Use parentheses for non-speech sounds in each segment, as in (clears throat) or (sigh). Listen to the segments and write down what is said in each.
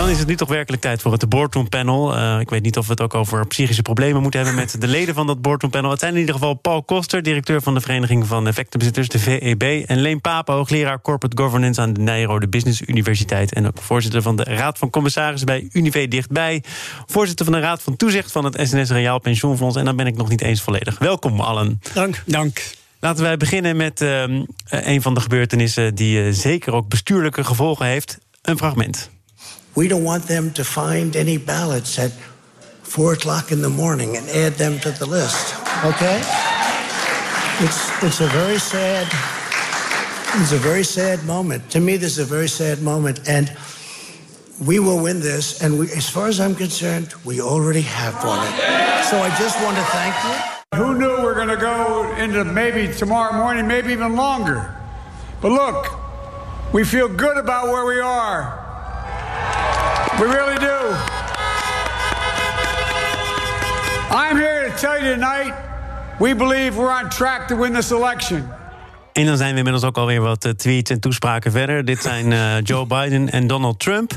Dan is het nu toch werkelijk tijd voor het boardroom panel. Uh, ik weet niet of we het ook over psychische problemen moeten hebben met de leden van dat boardroom panel. Het zijn in ieder geval Paul Koster, directeur van de Vereniging van Effectenbezitters, de VEB. En Leen Papen, hoogleraar Corporate Governance aan de Nijrode Business Universiteit. En ook voorzitter van de Raad van Commissarissen bij Unive Dichtbij. Voorzitter van de Raad van Toezicht van het SNS Reaal Pensioenfonds. En dan ben ik nog niet eens volledig. Welkom allen. Dank. Dank. Laten wij beginnen met uh, een van de gebeurtenissen die uh, zeker ook bestuurlijke gevolgen heeft. Een fragment. We don't want them to find any ballots at four o'clock in the morning and add them to the list. Okay? It's it's a very sad it's a very sad moment. To me, this is a very sad moment, and we will win this. And we, as far as I'm concerned, we already have won it. So I just want to thank you. Who knew we're going to go into maybe tomorrow morning, maybe even longer? But look, we feel good about where we are. We really do. I'm here to tell you tonight, we believe we're on track to win this election. En dan zijn we inmiddels ook alweer wat eh, tweets en toespraken verder. (laughs) Dit zijn uh, Joe Biden en Donald Trump.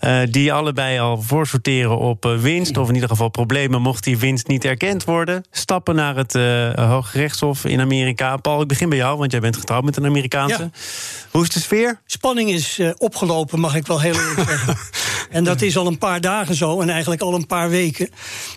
Uh, die allebei al voorsorteren op uh, winst. Of in ieder geval problemen mocht die winst niet erkend worden. Stappen naar het Hoge Rechtshof in Amerika. Paul, ik begin bij jou, want jij bent getrouwd met een Amerikaanse. Ja. Hoe is de sfeer? Spanning is opgelopen, mag ik wel heel eerlijk zeggen. (laughs) En dat is al een paar dagen zo en eigenlijk al een paar weken.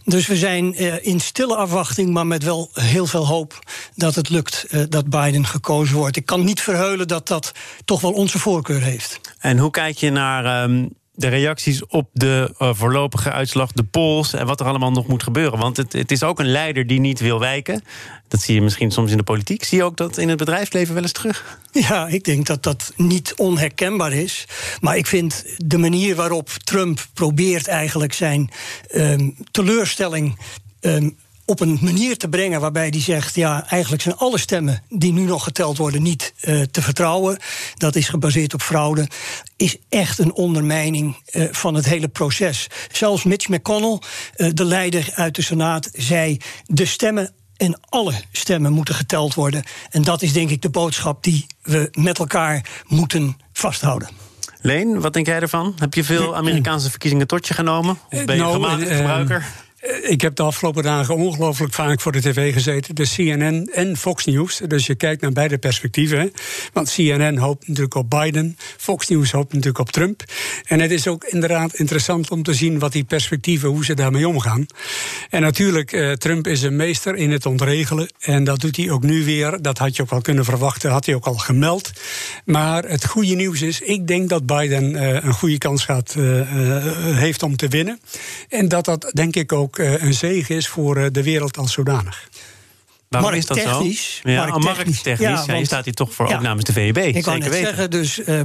Dus we zijn in stille afwachting, maar met wel heel veel hoop dat het lukt dat Biden gekozen wordt. Ik kan niet verheulen dat dat toch wel onze voorkeur heeft. En hoe kijk je naar um, de reacties op de uh, voorlopige uitslag, de polls en wat er allemaal nog moet gebeuren? Want het, het, is ook een leider die niet wil wijken. Dat zie je misschien soms in de politiek. Zie je ook dat in het bedrijfsleven wel eens terug? Ja, ik denk dat dat niet onherkenbaar is. Maar ik vind de manier waarop Trump probeert eigenlijk zijn um, teleurstelling. Um, op een manier te brengen waarbij die zegt: ja, eigenlijk zijn alle stemmen die nu nog geteld worden niet uh, te vertrouwen. Dat is gebaseerd op fraude. Is echt een ondermijning uh, van het hele proces. Zelfs Mitch McConnell, uh, de leider uit de Senaat, zei: de stemmen en alle stemmen moeten geteld worden. En dat is denk ik de boodschap die we met elkaar moeten vasthouden. Leen, wat denk jij ervan? Heb je veel Amerikaanse verkiezingen tot je genomen? Of ben je nou, gematigd gebruiker? Eh, ik heb de afgelopen dagen ongelooflijk vaak voor de tv gezeten. De CNN en Fox News. Dus je kijkt naar beide perspectieven. Want CNN hoopt natuurlijk op Biden. Fox News hoopt natuurlijk op Trump. En het is ook inderdaad interessant om te zien wat die perspectieven, hoe ze daarmee omgaan. En natuurlijk, eh, Trump is een meester in het ontregelen. En dat doet hij ook nu weer. Dat had je ook al kunnen verwachten, had hij ook al gemeld. Maar het goede nieuws is, ik denk dat Biden uh, een goede kans gaat, uh, heeft om te winnen. En dat dat denk ik ook ook eh, een zegen is voor eh, de wereld als zodanig. Waarom is dat zo? Ja, markttechnisch. technisch. Ja, je staat hier toch voor ja, ook namens de VEB. Ik kan het zeggen, dus uh,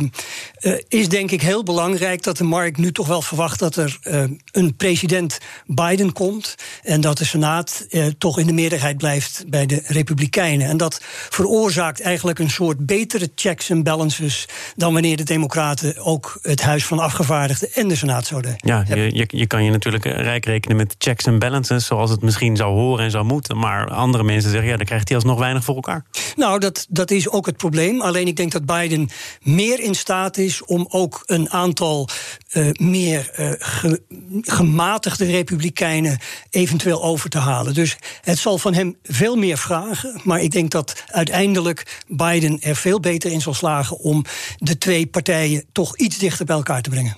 uh, is denk ik heel belangrijk dat de markt nu toch wel verwacht dat er uh, een president Biden komt en dat de Senaat toch in de meerderheid blijft bij de Republikeinen. En dat veroorzaakt eigenlijk een soort betere checks en balances dan wanneer de Democraten ook het Huis van Afgevaardigden en de Senaat zouden. Ja, je, je, je kan je natuurlijk rijk rekenen met checks en balances zoals het misschien zou horen en zou moeten, maar andere mensen dan krijgt hij alsnog weinig voor elkaar. Nou, dat, dat is ook het probleem. Alleen ik denk dat Biden meer in staat is om ook een aantal uh, meer ge, gematigde republikeinen eventueel over te halen. Dus het zal van hem veel meer vragen. Maar ik denk dat uiteindelijk Biden er veel beter in zal slagen om de twee partijen toch iets dichter bij elkaar te brengen.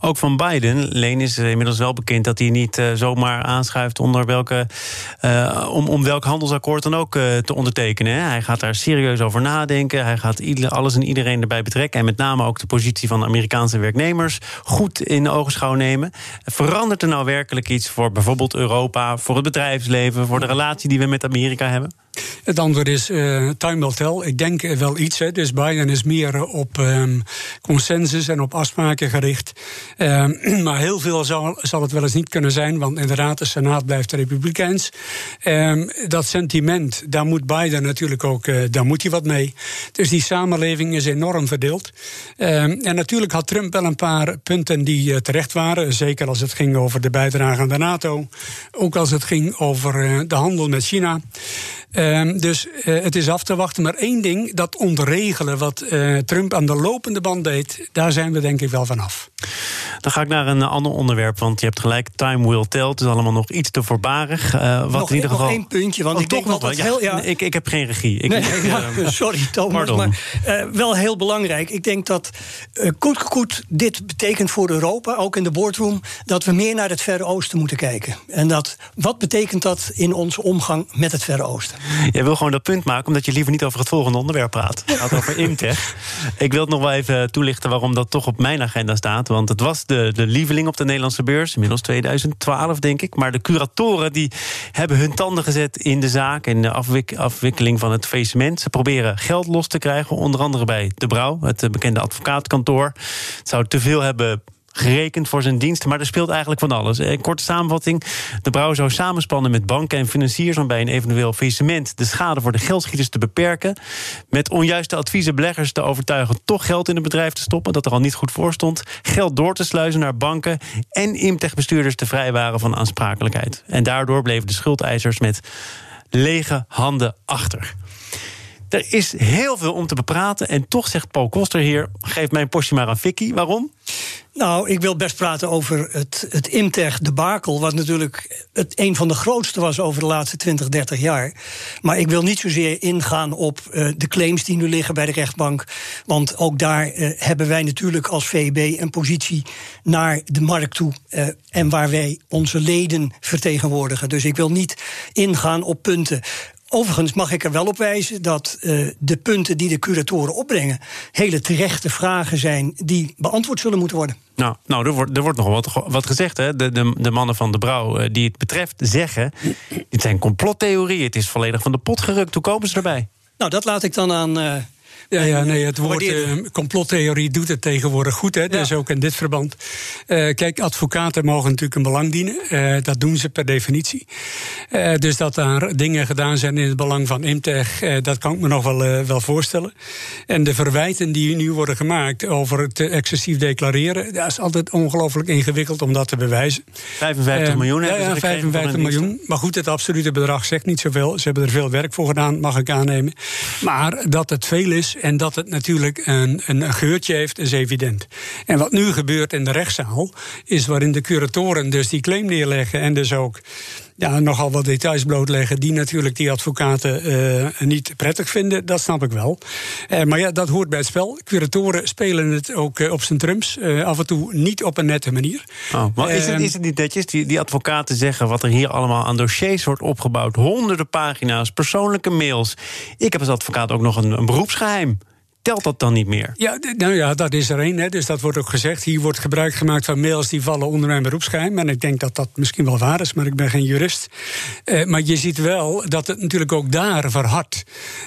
Ook van Biden. Leen is inmiddels wel bekend dat hij niet uh, zomaar aanschuift onder welke, uh, om, om welk handelsakkoord dan ook uh, te ondertekenen. Hè. Hij gaat daar serieus over nadenken. Hij gaat alles en iedereen erbij betrekken. En met name ook de positie van Amerikaanse werknemers goed in ogenschouw nemen. Verandert er nou werkelijk iets voor bijvoorbeeld Europa, voor het bedrijfsleven, voor de relatie die we met Amerika hebben? Het antwoord is uh, time will tell. Ik denk wel iets. Hè. Dus Biden is meer op um, consensus en op afspraken gericht. Um, (clears throat) maar heel veel zal, zal het wel eens niet kunnen zijn, want inderdaad, de Senaat blijft republikeins. Um, dat sentiment, daar moet Biden natuurlijk ook, uh, daar moet hij wat mee. Dus die samenleving is enorm verdeeld. en natuurlijk had Trump wel een paar punten die uh, terecht waren. Zeker als het ging over de bijdrage aan de NATO. Ook als het ging over de handel met China. Um, dus uh, het is af te wachten. Maar één ding, dat ontregelen wat uh, Trump aan de lopende band deed, daar zijn we denk ik wel vanaf. Dan ga ik naar een ander onderwerp, want je hebt gelijk, time will tell. Het is allemaal nog iets te voorbarig. Uh, wat nog, in ieder geval. Nog één puntje, want oh, ik denk nog heel, ja, ik, ik heb geen regie. Ik, nee, (laughs) (laughs) sorry Thomas, Pardon. maar wel heel belangrijk. Ik denk dat koet koet dit betekent voor Europa, ook in de boardroom, dat we meer naar het Verre Oosten moeten kijken. En dat, wat betekent dat in onze omgang met het Verre Oosten? Jij wil gewoon dat punt maken, omdat je liever niet over het volgende onderwerp praat. Het gaat over (laughs) Imtech. Ik wil het nog wel even toelichten waarom dat toch op mijn agenda staat. Want het was de, de lieveling op de Nederlandse beurs, inmiddels 2012 denk ik. Maar de curatoren die hebben hun tanden gezet in de zaak en de afwik afwikkeling van het faillissement. Ze proberen geld los te krijgen, onder andere bij De Brouw, het bekende advocaatkantoor. Het zou te veel hebben gerekend voor zijn diensten. Maar er speelt eigenlijk van alles. Een korte samenvatting. De brouw zou samenspannen met banken en financiers... om bij een eventueel faillissement de schade voor de geldschieters te beperken. Met onjuiste adviezen beleggers te overtuigen... toch geld in het bedrijf te stoppen, dat er al niet goed voor stond. Geld door te sluizen naar banken. En Imtech-bestuurders te vrijwaren van aansprakelijkheid. En daardoor bleven de schuldeisers met lege handen achter. Er is heel veel om te bepraten. En toch zegt Paul Koster hier: geef mijn postje maar aan Vicky. Waarom? Nou, ik wil best praten over het, het Imtech-debakel... wat natuurlijk het, een van de grootste was over de laatste 20, 30 jaar. Maar ik wil niet zozeer ingaan op uh, de claims die nu liggen bij de rechtbank. Want ook daar uh, hebben wij natuurlijk als VEB een positie naar de markt toe... Uh, en waar wij onze leden vertegenwoordigen. Dus ik wil niet ingaan op punten Overigens mag ik er wel op wijzen dat uh, de punten die de curatoren opbrengen... hele terechte vragen zijn die beantwoord zullen moeten worden. Nou, nou er, wordt, er wordt nog wat, wat gezegd. Hè? De, de, de mannen van de Brouw uh, die het betreft zeggen... dit zijn complottheorieën, het is volledig van de pot gerukt. Hoe komen ze erbij? Nou, dat laat ik dan aan... Uh, ja, ja, nee, het woord uh, complottheorie doet het tegenwoordig goed. Hè, dus ook in dit verband. Uh, kijk, advocaten mogen natuurlijk een belang dienen. Uh, dat doen ze per definitie. dus dat daar dingen gedaan zijn in het belang van Imtech, dat kan ik me nog wel, wel voorstellen. En de verwijten die nu worden gemaakt over het excessief declareren, dat is altijd ongelooflijk ingewikkeld om dat te bewijzen. 55 miljoen hebben ja, ja, 55 miljoen. Maar goed, het absolute bedrag zegt niet zoveel. Ze hebben er veel werk voor gedaan, mag ik aannemen. Maar dat het veel is en dat het natuurlijk een, een geurtje heeft, is evident. En wat nu gebeurt in de rechtszaal, is waarin de curatoren dus die claim neerleggen en dus ook ja, nogal wat details blootleggen die natuurlijk die advocaten uh, niet prettig vinden. Dat snap ik wel. Uh, maar ja, dat hoort bij het spel. Curatoren spelen het ook uh, op zijn trumps. af en toe niet op een nette manier. Oh, maar is het, is het niet netjes? Die, die advocaten zeggen wat er hier allemaal aan dossiers wordt opgebouwd. Honderden pagina's, persoonlijke mails. Ik heb als advocaat ook nog een, een beroepsgeheim telt dat dan niet meer? Ja, nou ja, dat is er één. Dus dat wordt ook gezegd. Hier wordt gebruik gemaakt van mails die vallen onder mijn beroepsgeheim. En ik denk dat dat misschien wel waar is, maar ik ben geen jurist. Uh, maar je ziet wel dat het natuurlijk ook daar verhardt.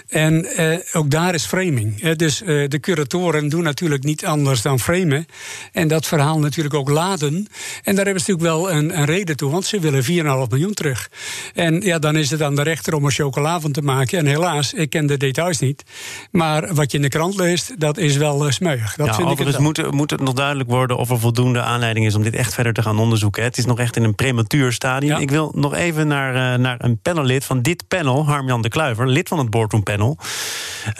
En uh, ook daar is framing. Uh, dus de curatoren doen natuurlijk niet anders dan framen. En dat verhaal natuurlijk ook laden. En daar hebben ze natuurlijk wel een, een reden toe, want ze willen 4,5 miljoen terug. En ja, dan is het aan de rechter om een chocola van te maken. En helaas, ik ken de details niet. Maar wat je in de krant leest, dat is wel uh, smeuig. Dat ja, vind ik moet, moet het nog duidelijk worden of er voldoende aanleiding is om dit echt verder te gaan onderzoeken. Het is nog echt in een prematuur stadium. Ik wil nog even naar, uh, naar een panellid van dit panel, Harmjan de Kluiver, lid van het boardroom panel.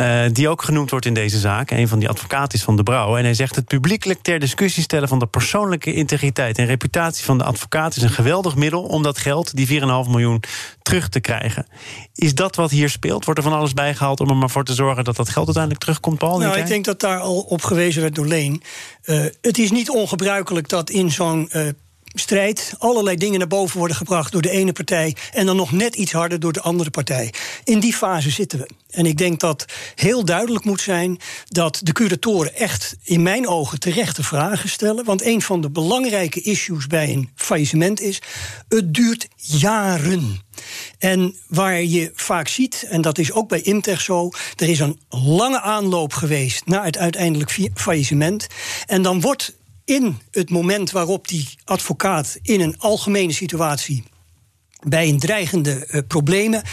Uh, die ook genoemd wordt in deze zaak. Een van die advocaten is van de Brouw. En hij zegt: het publiekelijk ter discussie stellen van de persoonlijke integriteit en reputatie van de advocaat is een geweldig middel om dat geld, die 4,5 miljoen, terug te krijgen. Is dat wat hier speelt? Wordt er van alles bijgehaald om er maar voor te zorgen dat dat geld uiteindelijk terugkomt? Paul, nou, ik denk dat daar al op gewezen werd door Leen. Uh, het is niet ongebruikelijk dat in zo'n uh, strijd, allerlei dingen naar boven worden gebracht door de ene partij en dan nog net iets harder door de andere partij. In die fase zitten we. En ik denk dat heel duidelijk moet zijn dat de curatoren echt in mijn ogen terechte vragen stellen. Want een van de belangrijke issues bij een faillissement is: het duurt jaren. En waar je vaak ziet, en dat is ook bij Imtech zo, er is een lange aanloop geweest naar het uiteindelijk faillissement. En dan wordt in het moment waarop die advocaat in een algemene situatie bij een dreigende uh, problemen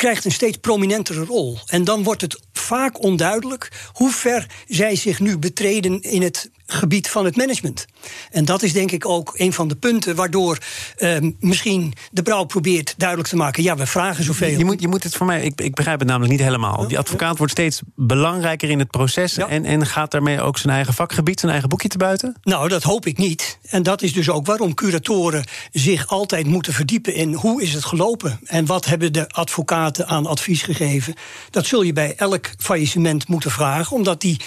krijgt een steeds prominentere rol. En dan wordt het vaak onduidelijk hoe ver zij zich nu betreden in het gebied van het management. En dat is denk ik ook een van de punten waardoor uh, misschien de brouw probeert duidelijk te maken: ja, we vragen zoveel. Je moet, je moet het voor mij, ik, ik begrijp het namelijk niet helemaal. Die advocaat wordt steeds belangrijker in het proces en, en gaat daarmee ook zijn eigen vakgebied, zijn eigen boekje te buiten? Nou, dat hoop ik niet. En dat is dus ook waarom curatoren zich altijd moeten verdiepen in hoe is het gelopen en wat hebben de advocaten aan advies gegeven. Dat zul je bij elk faillissement moeten vragen, omdat die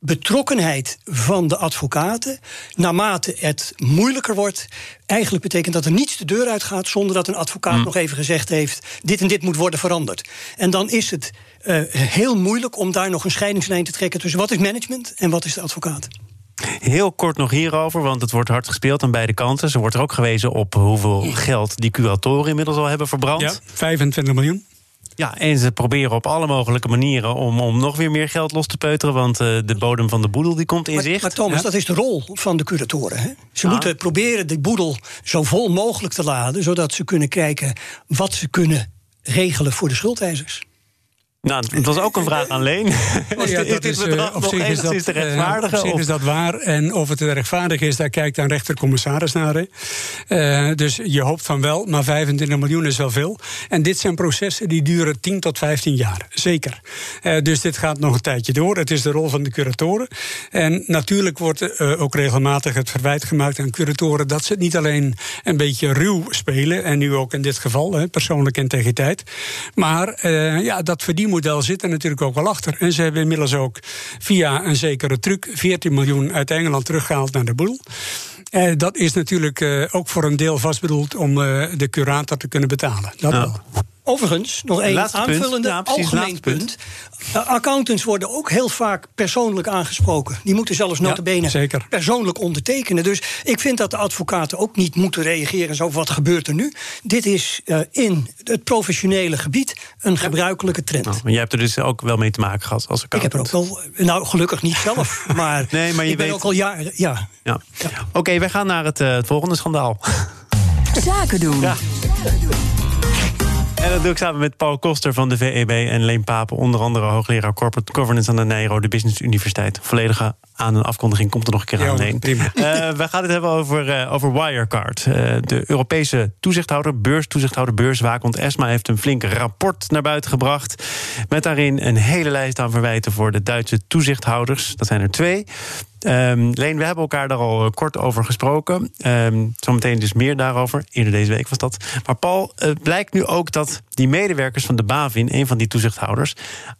betrokkenheid van de advocaten, naarmate het moeilijker wordt, eigenlijk betekent dat er niets de deur uitgaat zonder dat een advocaat Hmm. nog even gezegd heeft: dit en dit moet worden veranderd. En dan is het uh, heel moeilijk om daar nog een scheidingslijn te trekken tussen wat is management en wat is de advocaat. Heel kort nog hierover, want het wordt hard gespeeld aan beide kanten. Ze wordt er ook gewezen op hoeveel geld die curatoren inmiddels al hebben verbrand. Ja, 25 miljoen. Ja, en ze proberen op alle mogelijke manieren om, om nog weer meer geld los te peuteren. Want uh, de bodem van de boedel die komt in maar, zicht. Maar Thomas, ja. dat is de rol van de curatoren. Hè? Ze Ah. moeten proberen de boedel zo vol mogelijk te laden, zodat ze kunnen kijken wat ze kunnen regelen voor de schuldeisers. Nou, het was ook een vraag aan Leen. Oh ja, (laughs) is dit bedrag op nog zich is dat, te rechtvaardigen? Op zich of? is dat waar. En of het rechtvaardig is, daar kijkt een rechtercommissaris naar. Uh, dus je hoopt van wel, maar 25 miljoen is wel veel. En dit zijn processen die duren 10 tot 15 jaar. Zeker. Uh, dus dit gaat nog een tijdje door. Het is de rol van de curatoren. En natuurlijk wordt uh, ook regelmatig het verwijt gemaakt aan curatoren... dat ze het niet alleen een beetje ruw spelen... en nu ook in dit geval, persoonlijke integriteit... maar ja, dat verdienmodel zit er natuurlijk ook wel achter. En ze hebben inmiddels ook via een zekere truc 14 miljoen uit Engeland teruggehaald naar de boel. Uh, dat is natuurlijk uh, ook voor een deel vastbedoeld om uh, de curator te kunnen betalen. Dat wel. Overigens, nog één Laatste punt. aanvullende Ja, precies, algemeen punt. punt. Uh, accountants worden ook heel vaak persoonlijk aangesproken. Die moeten zelfs notabene zeker. persoonlijk ondertekenen. Dus ik vind dat de advocaten ook niet moeten reageren zo wat gebeurt er nu. Dit is uh, in het professionele gebied een gebruikelijke trend. Nou, maar jij hebt er dus ook wel mee te maken gehad als ik heb er accountant. ook wel, nou gelukkig niet zelf, (laughs) maar, Nee, maar je ik ben weet- ook al jaren, ja. Ja. Oké, wij gaan naar het, eh, het volgende schandaal. Zaken doen. Ja. En dat doe ik samen met Paul Koster van de VEB en Leen Papen, onder andere hoogleraar Corporate Governance aan de Nijrode Business Universiteit. Volledige aan- en afkondiging komt er nog een keer Ja, aan, prima. Eh, we gaan het hebben over, eh, over Wirecard. Eh, de Europese toezichthouder, beurstoezichthouder, beurswaakhond ESMA... heeft een flink rapport naar buiten gebracht... met daarin een hele lijst aan verwijten voor de Duitse toezichthouders. Dat zijn er twee. Ehm, Leen, we hebben elkaar daar al kort over gesproken. Ehm, zometeen dus meer daarover. Eerder deze week was dat. Maar Paul, het blijkt nu ook dat die medewerkers van de BaVin... een van die toezichthouders,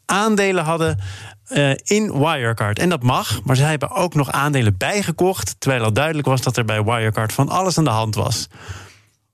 aandelen hadden in Wirecard. En dat mag, maar zij hebben ook nog aandelen bijgekocht... terwijl al duidelijk was dat er bij Wirecard van alles aan de hand was.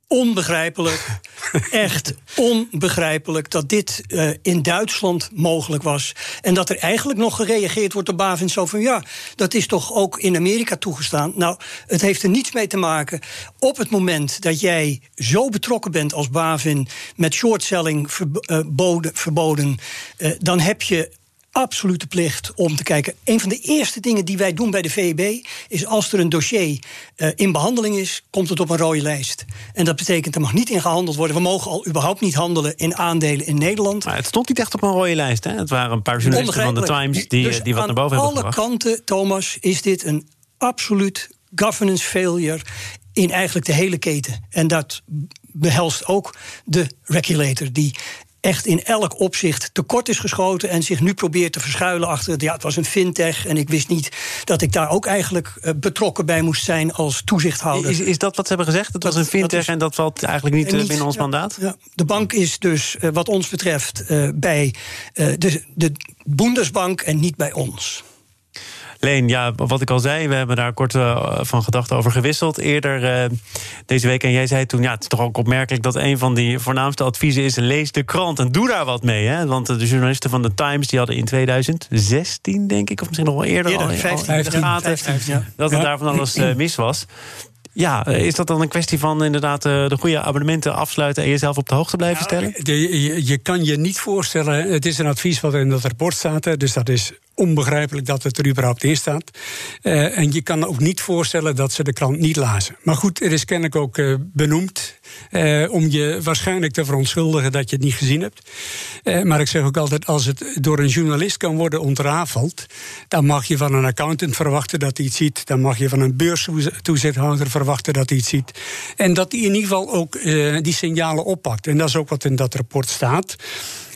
Onbegrijpelijk. (laughs) Echt onbegrijpelijk dat dit uh, in Duitsland mogelijk was. En dat er eigenlijk nog gereageerd wordt op Bavin. Zo van ja, dat is toch ook in Amerika toegestaan. Nou, het heeft er niets mee te maken. Op het moment dat jij zo betrokken bent als Bavin. met shortselling verboden, verboden uh, dan heb je absolute plicht om te kijken. Een van de eerste dingen die wij doen bij de VEB is als er een dossier uh, in behandeling is, komt het op een rode lijst. En dat betekent er mag niet in gehandeld worden. We mogen al überhaupt niet handelen in aandelen in Nederland. Maar het stond niet echt op een rode lijst. Hè? Het waren een paar journalisten van de Times die, dus die wat aan naar boven hebben alle gebracht. kanten, Thomas, is dit een absoluut governance failure in eigenlijk de hele keten. En dat behelst ook de regulator die echt in elk opzicht tekort is geschoten en zich nu probeert te verschuilen achter ja, het was een fintech en ik wist niet dat ik daar ook eigenlijk uh, betrokken bij moest zijn als toezichthouder. Is, is dat wat ze hebben gezegd? Het was Dat- een fintech dat is- en dat valt eigenlijk niet, uh, niet- binnen ons ja, mandaat? Ja. De bank is dus, wat ons betreft, bij de, de Bundesbank en niet bij ons. Leen, ja, wat ik al zei, we hebben daar kort uh, van gedachten over gewisseld eerder uh, deze week. En jij zei toen, ja, het is toch ook opmerkelijk dat een van die voornaamste adviezen is: lees de krant en doe daar wat mee. Hè? Want de journalisten van de Times die hadden in 2016, denk ik, of misschien nog wel eerder, eerder al, 15, al in de gaten 15, ja. dat er daar van alles uh, mis was. Ja, is dat dan een kwestie van inderdaad de goede abonnementen afsluiten en jezelf op de hoogte blijven Nou, stellen? je, je kan je niet voorstellen, het is een advies wat in dat rapport staat, dus dat is onbegrijpelijk dat het er überhaupt in staat. Eh, en je kan ook niet voorstellen dat ze de krant niet lazen. Maar goed, er is kennelijk ook eh, benoemd eh, om je waarschijnlijk te verontschuldigen dat je het niet gezien hebt. Maar ik zeg ook altijd, als het door een journalist kan worden ontrafeld, dan mag je van een accountant verwachten dat hij het ziet. Dan mag je van een beurstoezichthouder verwachten dat hij het ziet. En dat hij in ieder geval ook die signalen oppakt. En dat is ook wat in dat rapport staat.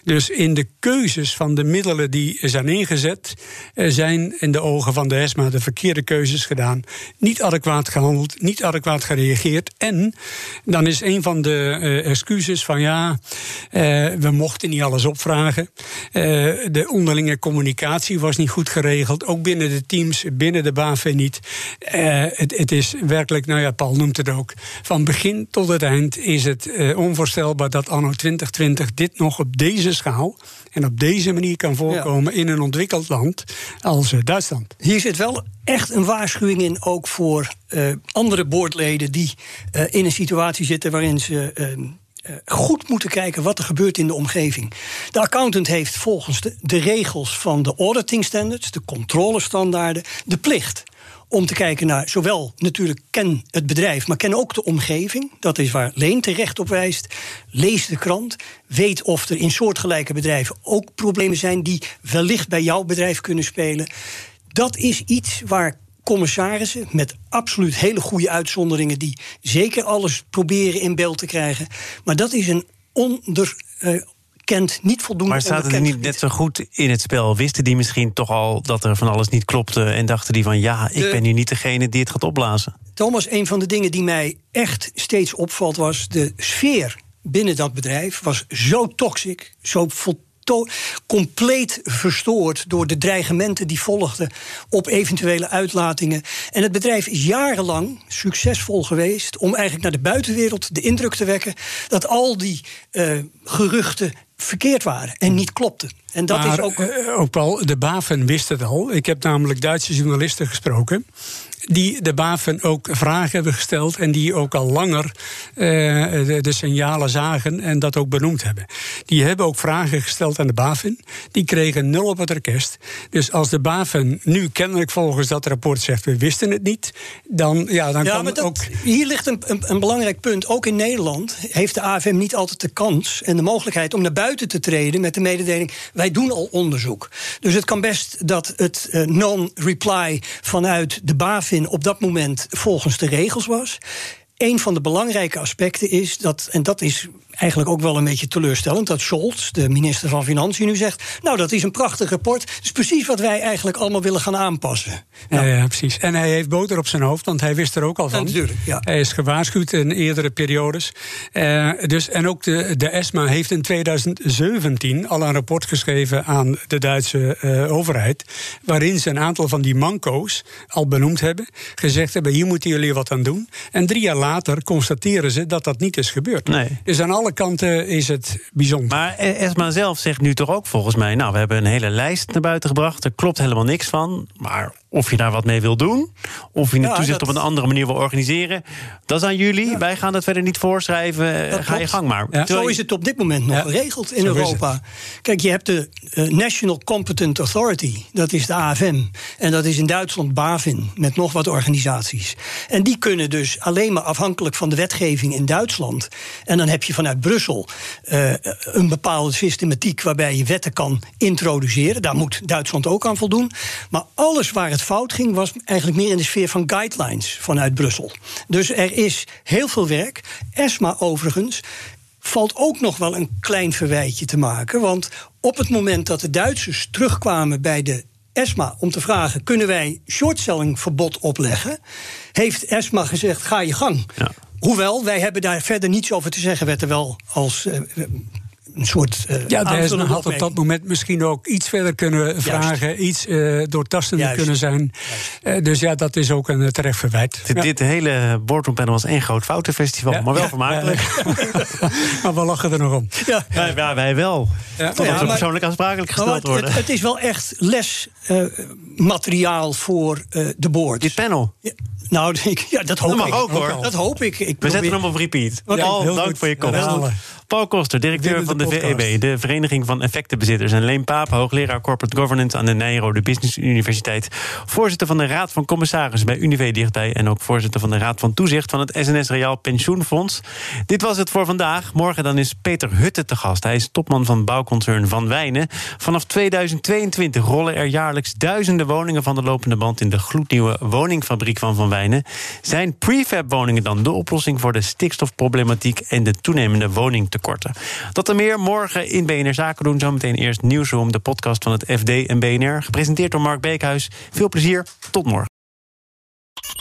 Dus in de keuzes van de middelen die zijn ingezet, eh, zijn in de ogen van de ESMA de verkeerde keuzes gedaan. Niet adequaat gehandeld, niet adequaat gereageerd. En dan is een van de eh, excuses van ja, eh, we mochten niet alles opvragen. De onderlinge communicatie was niet goed geregeld. Ook binnen de teams, binnen de BAVE niet. Het, het is werkelijk, nou ja, Paul noemt het ook. Van begin tot het eind is het onvoorstelbaar dat anno 2020 dit nog op deze schaal en op deze manier kan voorkomen in een ontwikkeld land als eh, Duitsland. Hier zit wel echt een waarschuwing in, ook voor eh, andere boordleden die eh, in een situatie zitten waarin ze. goed moeten kijken wat er gebeurt in de omgeving. De accountant heeft volgens de, de regels van de auditing standards, de controlestandaarden, de plicht om te kijken naar zowel natuurlijk ken het bedrijf, maar ken ook de omgeving. Dat is waar Leen terecht op wijst. Lees de krant. Weet of er in soortgelijke bedrijven ook problemen zijn die wellicht bij jouw bedrijf kunnen spelen. Dat is iets waar commissarissen met absoluut hele goede uitzonderingen die zeker alles proberen in beeld te krijgen. Maar dat is een onderkend, niet voldoende Maar zaten die niet net zo goed in het spel? Wisten die misschien toch al dat er van alles niet klopte en dachten die van ja, ik De- ben nu niet degene die het gaat opblazen? Thomas, een van de dingen die mij echt steeds opvalt was de sfeer binnen dat bedrijf was zo toxic, zo compleet verstoord door de dreigementen die volgden op eventuele uitlatingen. En het bedrijf is jarenlang succesvol geweest om eigenlijk naar de buitenwereld de indruk te wekken dat al die eh, geruchten verkeerd waren en niet klopten. En dat maar is ook. eh, ook Paul, de BaFin wist het al. Ik heb namelijk Duitse journalisten gesproken. Die de BaFin ook vragen hebben gesteld. En die ook al langer eh, de, de signalen zagen. En dat ook benoemd hebben. Die hebben ook vragen gesteld aan de BaFin. Die kregen nul op het orkest. Dus als de BaFin nu kennelijk volgens dat rapport zegt. we wisten het niet. dan, ja, dan Ja, kan maar dat, ook. hier ligt een, een, een belangrijk punt. Ook in Nederland heeft de AFM niet altijd de kans en de mogelijkheid om naar buiten te treden met de mededeling: wij doen al onderzoek. Dus het kan best dat het eh, non-reply vanuit de BaFin op dat moment volgens de regels was. Een van de belangrijke aspecten is dat, en dat is eigenlijk ook wel een beetje teleurstellend, dat Scholz, de minister van Financiën, nu zegt: Nou, dat is een prachtig rapport. Dat is precies wat wij eigenlijk allemaal willen gaan aanpassen. Ja, ja, precies. En hij heeft boter op zijn hoofd, want hij wist er ook al van. Ja, natuurlijk, ja. Hij is gewaarschuwd in eerdere periodes. Eh, dus, en ook de, de ESMA heeft in 2017 al een rapport geschreven aan de Duitse eh, overheid. Waarin ze een aantal van die manco's al benoemd hebben. Gezegd hebben: hier moeten jullie wat aan doen. En drie jaar later constateren ze dat dat niet is gebeurd. Nee. Dus aan alle kanten is het bijzonder. Maar eh, Esma zelf zegt nu toch ook volgens mij... nou, we hebben een hele lijst naar buiten gebracht. Er klopt helemaal niks van. Maar of je daar wat mee wil doen... of je het Ja, toezicht dat- op een andere manier wil organiseren... dat is aan jullie. Wij gaan dat verder niet voorschrijven. Dat Ga je gang maar. Ja. Zo is het op dit moment nog geregeld in zo Europa. Kijk, je hebt de eh, National Competent Authority, dat is de AFM. En dat is in Duitsland BaFin, met nog wat organisaties. En die kunnen dus alleen maar afhankelijk van de wetgeving in Duitsland. En dan heb je vanuit Brussel eh, een bepaalde systematiek waarbij je wetten kan introduceren. Daar moet Duitsland ook aan voldoen. Maar alles waar het fout ging, was eigenlijk meer in de sfeer van guidelines vanuit Brussel. Dus er is heel veel werk. ESMA overigens valt ook nog wel een klein verwijtje te maken. Want op het moment dat de Duitsers terugkwamen bij de ESMA om te vragen: kunnen wij shortselling verbod opleggen? Heeft ESMA gezegd: ga je gang. Ja. Hoewel, wij hebben daar verder niets over te zeggen, werd er wel als. eh, een soort. Uh, ja, Desmond had op dat moment misschien ook iets verder kunnen vragen, iets uh, doortastender kunnen zijn. Uh, dus ja, dat is ook een terecht verwijt. Dit, ja. dit hele boardroompanel was één groot foutenfestival, ja. maar wel vermakelijk. (laughs) maar we lachen er nog om. Ja, ja wij wel. Ja. Totdat we persoonlijk aansprakelijk gesteld worden. Het, het, is wel echt lesmateriaal voor de board. Dit panel? Nou, (laughs) ja, dat hoop dat mag ik. ook hoor. Dat hoop ik. ik We probeer... zetten hem op repeat. Heel dank goed. voor je komst. Paul Koster, directeur van de VEB, de Vereniging van Effectenbezitters. En Leen Paap, hoogleraar Corporate Governance aan de Nijrode Business Universiteit. Voorzitter van de Raad van Commissarissen bij Unive Dichtbij. En ook voorzitter van de Raad van Toezicht van het SNS Reaal Pensioenfonds. Dit was het voor vandaag. Morgen dan is Peter Hutte te gast. Hij is topman van bouwconcern Van Wijnen. Vanaf 2022 rollen er jaarlijks duizenden woningen van de lopende band in de gloednieuwe woningfabriek van Van Wijnen. Zijn prefab-woningen dan de oplossing voor de stikstofproblematiek en de toenemende woningtekorten? Dat en meer morgen in BNR Zaken doen. Zometeen eerst Nieuwsroom, de podcast van het FD en BNR. Gepresenteerd door Mark Beekhuis. Veel plezier, tot morgen.